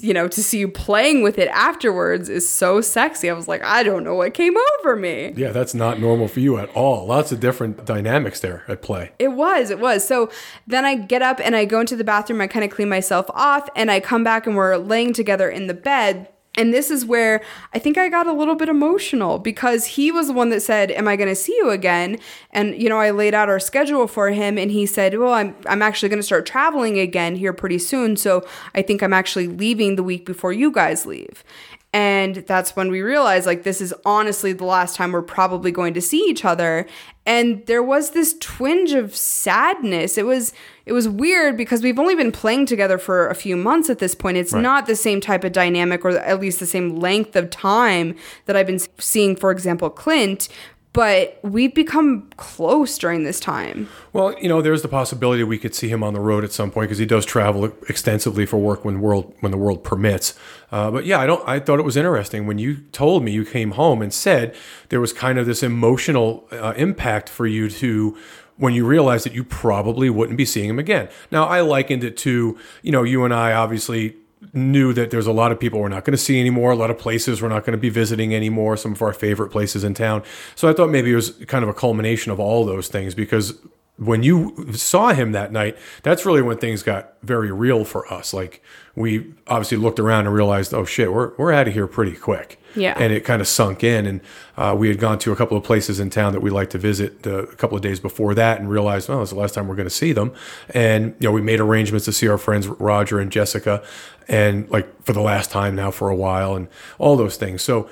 you know, to see you playing with it afterwards is so sexy. I was like, I don't know what came over me. Yeah, that's not normal for you at all. Lots of different dynamics there at play. It was, it was. So then I get up and I go into the bathroom, I kind of clean myself off, and I come back and we're laying together in the bed. And this is where I think I got a little bit emotional because he was the one that said, "Am I going to see you again?" And you know, I laid out our schedule for him and he said, "Well, I'm I'm actually going to start traveling again here pretty soon, so I think I'm actually leaving the week before you guys leave." And that's when we realized like this is honestly the last time we're probably going to see each other. And there was this twinge of sadness. It was it was weird because we've only been playing together for a few months at this point. It's Right. not the same type of dynamic or at least the same length of time that I've been seeing, for example, Clint. But we've become close during this time. Well, you know, there's the possibility we could see him on the road at some point because he does travel extensively for work when world when the world permits. Uh, but yeah, I don't. I thought it was interesting when you told me you came home and said there was kind of this emotional uh, impact for you to when you realize that you probably wouldn't be seeing him again. Now, I likened it to you know you and I obviously knew that there's a lot of people we're not going to see anymore, a lot of places we're not going to be visiting anymore, some of our favorite places in town. So I thought maybe it was kind of a culmination of all those things because when you saw him that night, that's really when things got very real for us. Like we obviously looked around and realized, oh shit, we're we're out of here pretty quick. Yeah. And it kind of sunk in, and uh, we had gone to a couple of places in town that we like to visit uh, a couple of days before that, and realized, oh, it's the last time we're going to see them. And you know, we made arrangements to see our friends Roger and Jessica, and like for the last time now for a while, and all those things. So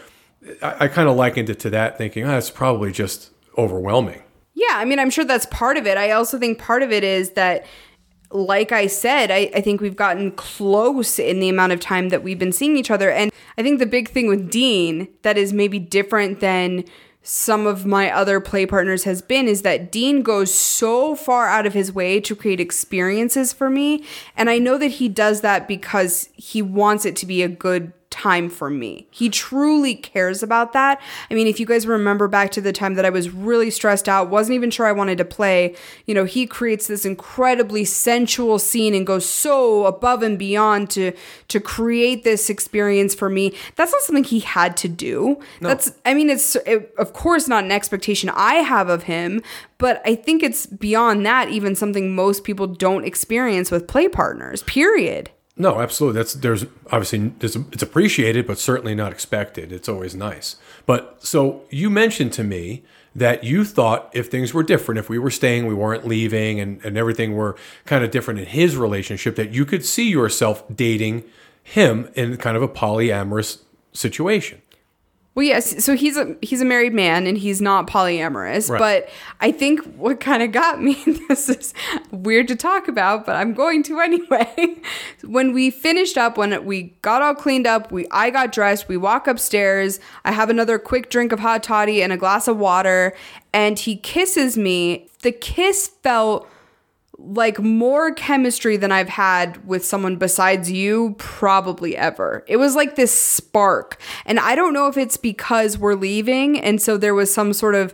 I, I kind of likened it to that, thinking, oh, it's probably just overwhelming. Yeah, I mean, I'm sure that's part of it. I also think part of it is that, like I said, I, I think we've gotten close in the amount of time that we've been seeing each other. And I think the big thing with Dean that is maybe different than some of my other play partners has been is that Dean goes so far out of his way to create experiences for me. And I know that he does that because he wants it to be a good time for me. He truly cares about that. I mean, if you guys remember back to the time that I was really stressed out, wasn't even sure I wanted to play, you know, he creates this incredibly sensual scene and goes so above and beyond to to create this experience for me. That's not something he had to do. That's I mean, it's it, of course not an expectation I have of him, but I think it's beyond that even something most people don't experience with play partners. Period. No, absolutely. That's there's obviously it's appreciated, but certainly not expected. It's always nice. But so you mentioned to me that you thought if things were different, if we were staying, we weren't leaving, and, and everything were kind of different in his relationship, that you could see yourself dating him in kind of a polyamorous situation. Well, yes. So he's a he's a married man and he's not polyamorous. Right. But I think what kind of got me this is weird to talk about, but I'm going to anyway. when we finished up, when we got all cleaned up, we I got dressed. We walk upstairs. I have another quick drink of hot toddy and a glass of water, and he kisses me. The kiss felt like more chemistry than I've had with someone besides you probably ever. It was like this spark. And I don't know if it's because we're leaving and so there was some sort of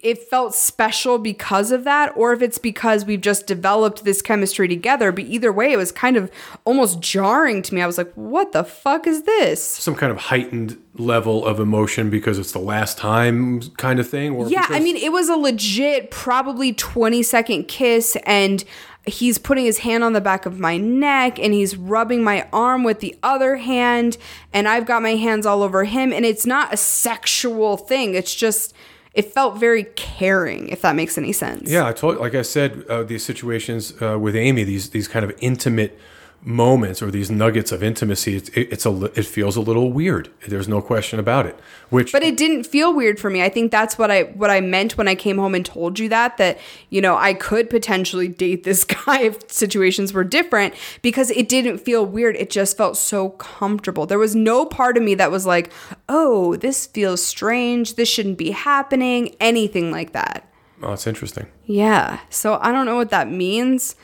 it felt special because of that or if it's because we've just developed this chemistry together but either way it was kind of almost jarring to me. I was like, "What the fuck is this?" Some kind of heightened level of emotion because it's the last time kind of thing. Or Yeah, I mean, it was a legit, probably 20 second kiss, and he's putting his hand on the back of my neck and he's rubbing my arm with the other hand, and I've got my hands all over him, and it's not a sexual thing. It's just, it felt very caring, if that makes any sense. Yeah, I told, like I said, uh, these situations uh, with Amy, these these kind of intimate moments or these nuggets of intimacy, it's, it, it's a it feels a little weird. There's no question about it. Which, But it didn't feel weird for me. I think that's what I what I meant when I came home and told you that that you know I could potentially date this guy if situations were different because it didn't feel weird. It just felt so comfortable. There was no part of me that was like, "Oh, this feels strange. This shouldn't be happening." Anything like that. oh, it's interesting. Yeah. So I don't know what that means.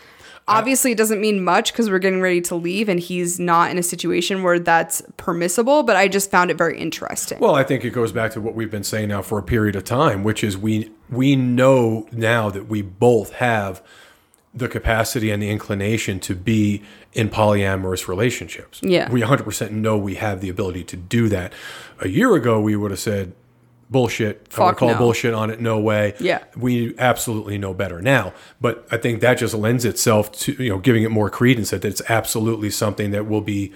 Obviously, it doesn't mean much because we're getting ready to leave and he's not in a situation where that's permissible, but I just found it very interesting. Well, I think it goes back to what we've been saying now for a period of time, which is we we know now that we both have the capacity and the inclination to be in polyamorous relationships. Yeah. We 100% know we have the ability to do that. A year ago, we would have said, bullshit. I would Fuck call no. bullshit on it. No way. Yeah. We absolutely know better now. But I think that just lends itself to, you know, giving it more credence that it's absolutely something that will be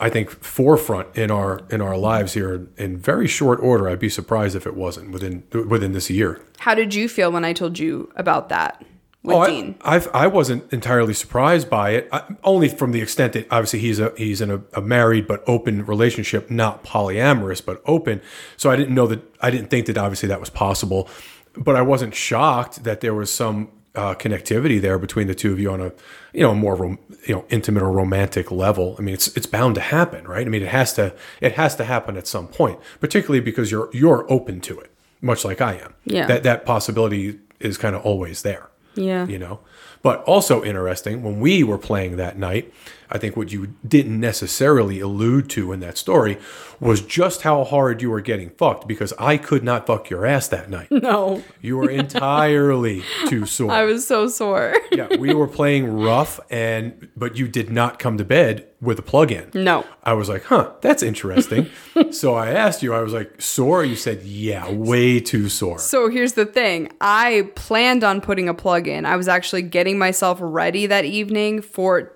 I think forefront in our in our lives here in very short order. I'd be surprised if it wasn't within within this year. How did you feel when I told you about that? With Oh, Dean. I, I've, I wasn't entirely surprised by it, I, only from the extent that obviously he's a he's in a, a married but open relationship, not polyamorous but open. So I didn't know that I didn't think that obviously that was possible, but I wasn't shocked that there was some uh, connectivity there between the two of you on a you know more rom- you know intimate or romantic level. I mean, it's it's bound to happen, right? I mean, it has to it has to happen at some point, particularly because you're you're open to it, much like I am. Yeah. that that possibility is kind of always there Yeah. you know but also interesting when we were playing that night i think what you didn't necessarily allude to in that story was just how hard you were getting fucked because i could not fuck your ass that night No, you were entirely too sore I was so sore. yeah we were playing rough and but you did not come to bed with a plug in No. I was like, huh, that's interesting. so I asked you, I was like, sore? You said, yeah, way too sore. So here's the thing. I planned on putting a plug in. I was actually getting myself ready that evening for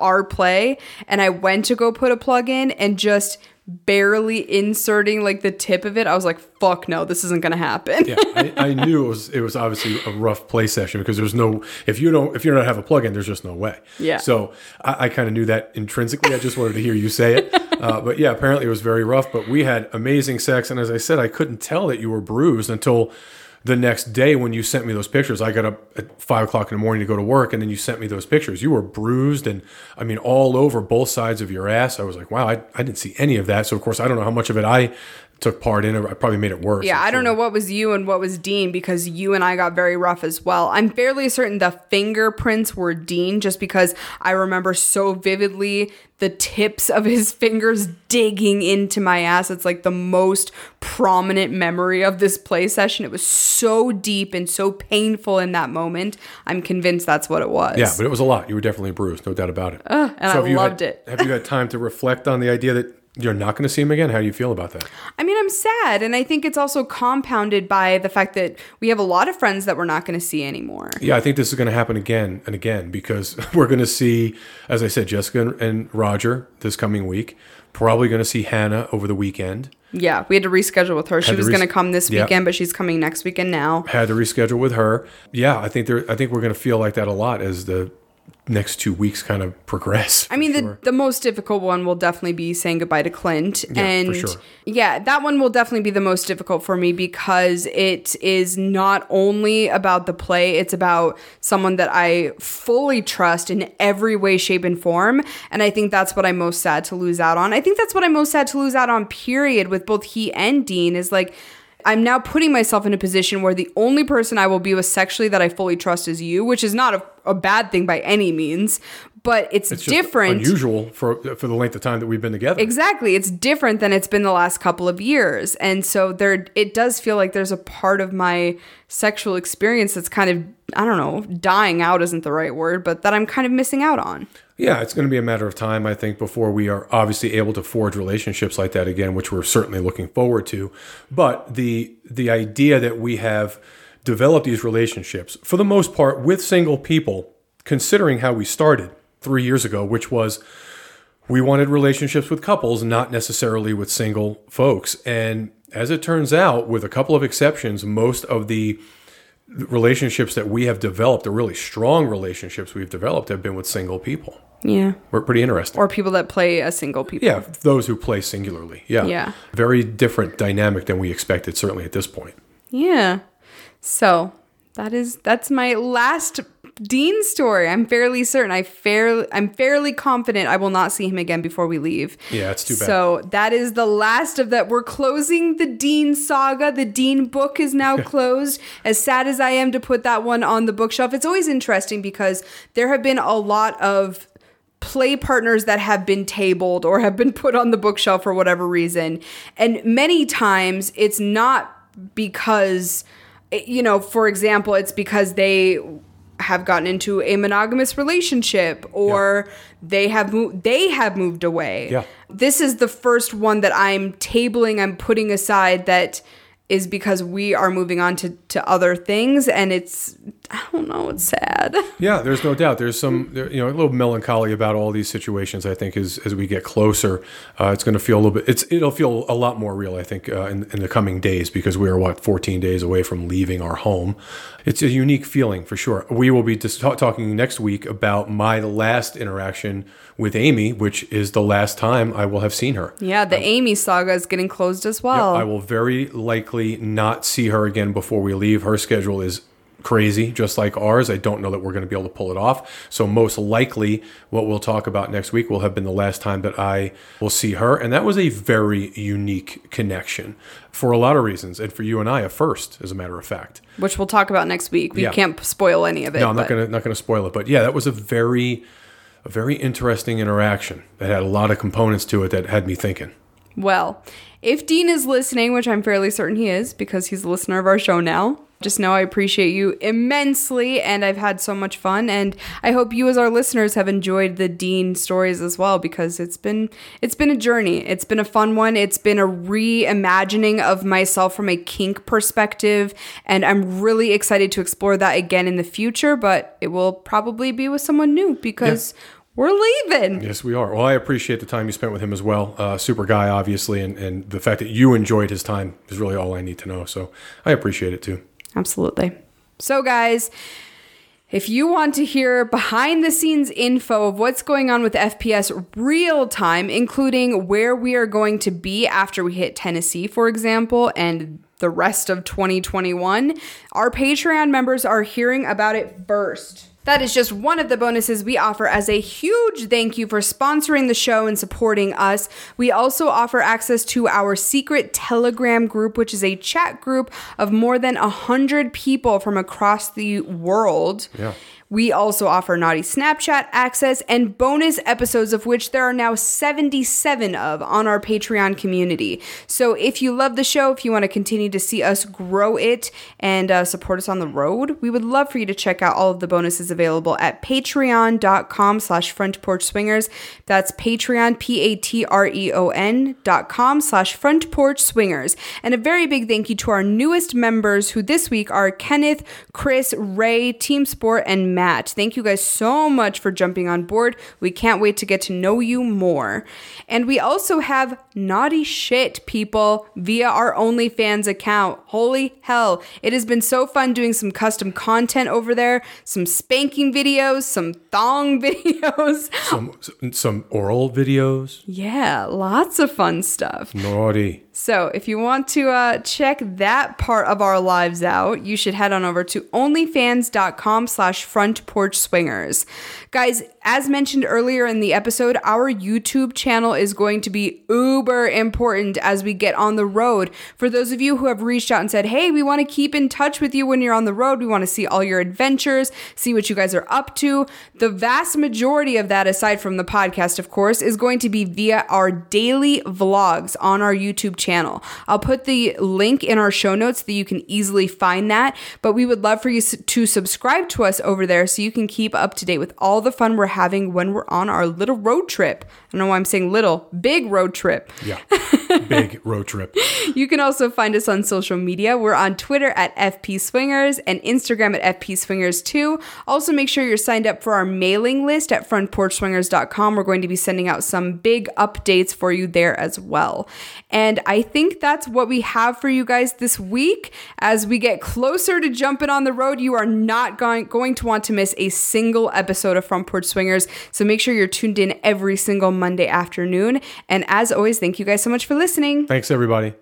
our play, and I went to go put a plug in and just barely inserting like the tip of it. I was like, fuck no, this isn't gonna happen. yeah, I, I knew it was it was obviously a rough play session because there's no if you don't if you don't have a plug-in, there's just no way. Yeah. So I, I kind of knew that intrinsically. I just wanted to hear you say it. Uh, but yeah, apparently it was very rough. But we had amazing sex, and as I said, I couldn't tell that you were bruised until the next day when you sent me those pictures. I got up at five o'clock in the morning to go to work, and then you sent me those pictures. You were bruised, and I mean all over both sides of your ass. I was like, wow, I, I didn't see any of that. So of course I don't know how much of it I took part in. It. I probably made it worse. Yeah, I'm don't know what was you and what was Dean because you and I got very rough as well. I'm fairly certain the fingerprints were Dean just because I remember so vividly the tips of his fingers digging into my ass. It's like the most prominent memory of this play session. It was so deep and so painful in that moment. I'm convinced that's what it was. Yeah, but it was a lot. You were definitely bruised, no doubt about it. and I loved had, it. have you had time to reflect on the idea that you're not going to see him again? How do you feel about that? I mean, I'm sad. And I think it's also compounded by the fact that we have a lot of friends that we're not going to see anymore. Yeah, I think this is going to happen again and again because we're going to see, as I said, Jessica and Roger this coming week. Probably going to see Hannah over the weekend. Yeah, we had to reschedule with her. She Had to was res- going to come this Yeah. weekend, but she's coming next weekend now. Had to reschedule with her. Yeah, I think there. I think we're going to feel like that a lot as the next two weeks kind of progress. I mean, for the, the most difficult one will definitely be saying goodbye to Clint. Yeah, and sure. yeah, that one will definitely be the most difficult for me because it is not only about the play, it's about someone that I fully trust in every way, shape, and form. And I think that's what I'm most sad to lose out on. I think that's what I'm most sad to lose out on, period, with both he and Dean is like, I'm now putting myself in a position where the only person I will be with sexually that I fully trust is you, which is not a, a bad thing by any means, but it's, different. It's different. unusual for for the length of time that we've been together. Exactly. It's different than it's been the last couple of years. And so there it does feel like there's a part of my sexual experience that's kind of I don't know, dying out isn't the right word, but that I'm kind of missing out on. Yeah, it's going to be a matter of time, I think, before we are obviously able to forge relationships like that again, which we're certainly looking forward to. But the the idea that we have developed these relationships, for the most part, with single people, considering how we started three years ago, which was we wanted relationships with couples, not necessarily with single folks. And as it turns out, with a couple of exceptions, most of the relationships that we have developed, the really strong relationships we've developed, have been with single people. Yeah. We're pretty interesting. Or people that play as single people. yeah, those who play singularly. Yeah. Yeah. Very different dynamic than we expected, certainly at this point. Yeah. So that is that's my last Dean story. I'm fairly certain. I fairly I'm fairly confident I will not see him again before we leave. Yeah, it's too bad. So that is the last of that. We're closing the Dean saga. The Dean book is now closed. As sad as I am to put that one on the bookshelf, it's always interesting because there have been a lot of play partners that have been tabled or have been put on the bookshelf for whatever reason. And many times it's not because, you know, for example, it's because they have gotten into a monogamous relationship or they have moved they have moved away. Yeah. This is the first one that I'm tabling, I'm putting aside that is because we are moving on to, to other things and it's I don't know, it's sad. Yeah, there's no doubt. There's some, there, you know, a little melancholy about all these situations. I think as as we get closer, uh, it's going to feel a little bit. It's it'll feel a lot more real. I think uh, in, in the coming days because we are what 14 days away from leaving our home. It's a unique feeling for sure. We will be just ta- talking next week about my last interaction with Amy, which is the last time I will have seen her. Yeah, the uh, Amy saga is getting closed as well. I will very likely not see her again before we leave. Her schedule is crazy, just like ours. I don't know that we're going to be able to pull it off. So, most likely, what we'll talk about next week will have been the last time that I will see her. And that was a very unique connection for a lot of reasons. And for you and I, a first, as a matter of fact. Which we'll talk about next week. We Yeah. can't spoil any of it. No, I'm not going to not going to spoil it, but yeah, that was a very a very interesting interaction that had a lot of components to it that had me thinking. Well, if Dean is listening, which I'm fairly certain he is because he's a listener of our show now, just know I appreciate you immensely and I've had so much fun and I hope you as our listeners have enjoyed the Dean stories as well because it's been it's been a journey. It's been a fun one. It's been a reimagining of myself from a kink perspective and I'm really excited to explore that again in the future, but it will probably be with someone new because we're leaving. Yes, we are. Well, I appreciate the time you spent with him as well. Uh, super guy, obviously, and, and the fact that you enjoyed his time is really all I need to know. So I appreciate it too. Absolutely. So, guys, if you want to hear behind the scenes info of what's going on with FPS real time, including where we are going to be after we hit Tennessee, for example, and the rest of 2021, our Patreon members are hearing about it first. That is just one of the bonuses we offer as a huge thank you for sponsoring the show and supporting us. We also offer access to our secret Telegram group, which is a chat group of more than 100 people from across the world. Yeah. We also offer Naughty Snapchat access and bonus episodes, of which there are now 77 of on our Patreon community. So if you love the show, if you want to continue to see us grow it and uh, support us on the road, we would love for you to check out all of the bonuses available at patreon.com slash front porch swingers. That's Patreon, P-A-T-R-E-O-N dot com slash front porch swingers. And a very big thank you to our newest members who this week are Kenneth, Chris, Ray, Team Sport, and Matt. Thank you guys so much for jumping on board. We can't wait to get to know you more. And we also have naughty shit people via our OnlyFans account. Holy hell. It has been so fun doing some custom content over there, some spanking videos, some thong videos. Some some oral videos. Yeah, lots of fun stuff. Naughty. So, if you want to uh, check that part of our lives out, you should head on over to onlyfans.com slash front porch swingers. Guys, as mentioned earlier in the episode, our YouTube channel is going to be uber important as we get on the road. For those of you who have reached out and said, hey, we want to keep in touch with you when you're on the road, we want to see all your adventures, see what you guys are up to. The vast majority of that, aside from the podcast, of course, is going to be via our daily vlogs on our YouTube channel. I'll put the link in our show notes so that you can easily find that. But we would love for you to subscribe to us over there so you can keep up to date with all the fun we're having when we're on our little road trip. I don't know why I'm saying little, big road trip. Yeah. Big road trip. You can also find us on social media. We're on Twitter at FP Swingers and Instagram at FP Swingers too. Also, make sure you're signed up for our mailing list at frontporchswingers.com. We're going to be sending out some big updates for you there as well. And I think that's what we have for you guys this week. As we get closer to jumping on the road, you are not going, going to want to miss a single episode of Front Porch Swingers. So make sure you're tuned in every single Monday afternoon. And as always, thank you guys so much for listening. Thanks everybody.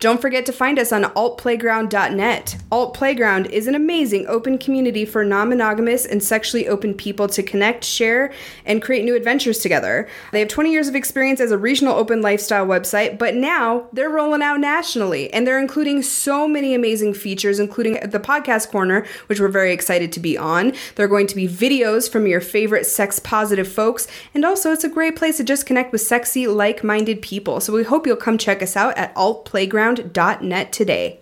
Don't forget to find us on altplayground.net. Alt Playground is an amazing open community for non monogamous and sexually open people to connect, share, and create new adventures together. They have 20 years of experience as a regional open lifestyle website, but now they're rolling out nationally and they're including so many amazing features, including the podcast corner, which we're very excited to be on. There are going to be videos from your favorite sex positive folks, and also it's a great place to just connect with sexy, like minded people. So we hope you'll come check us out at altplayground.net today.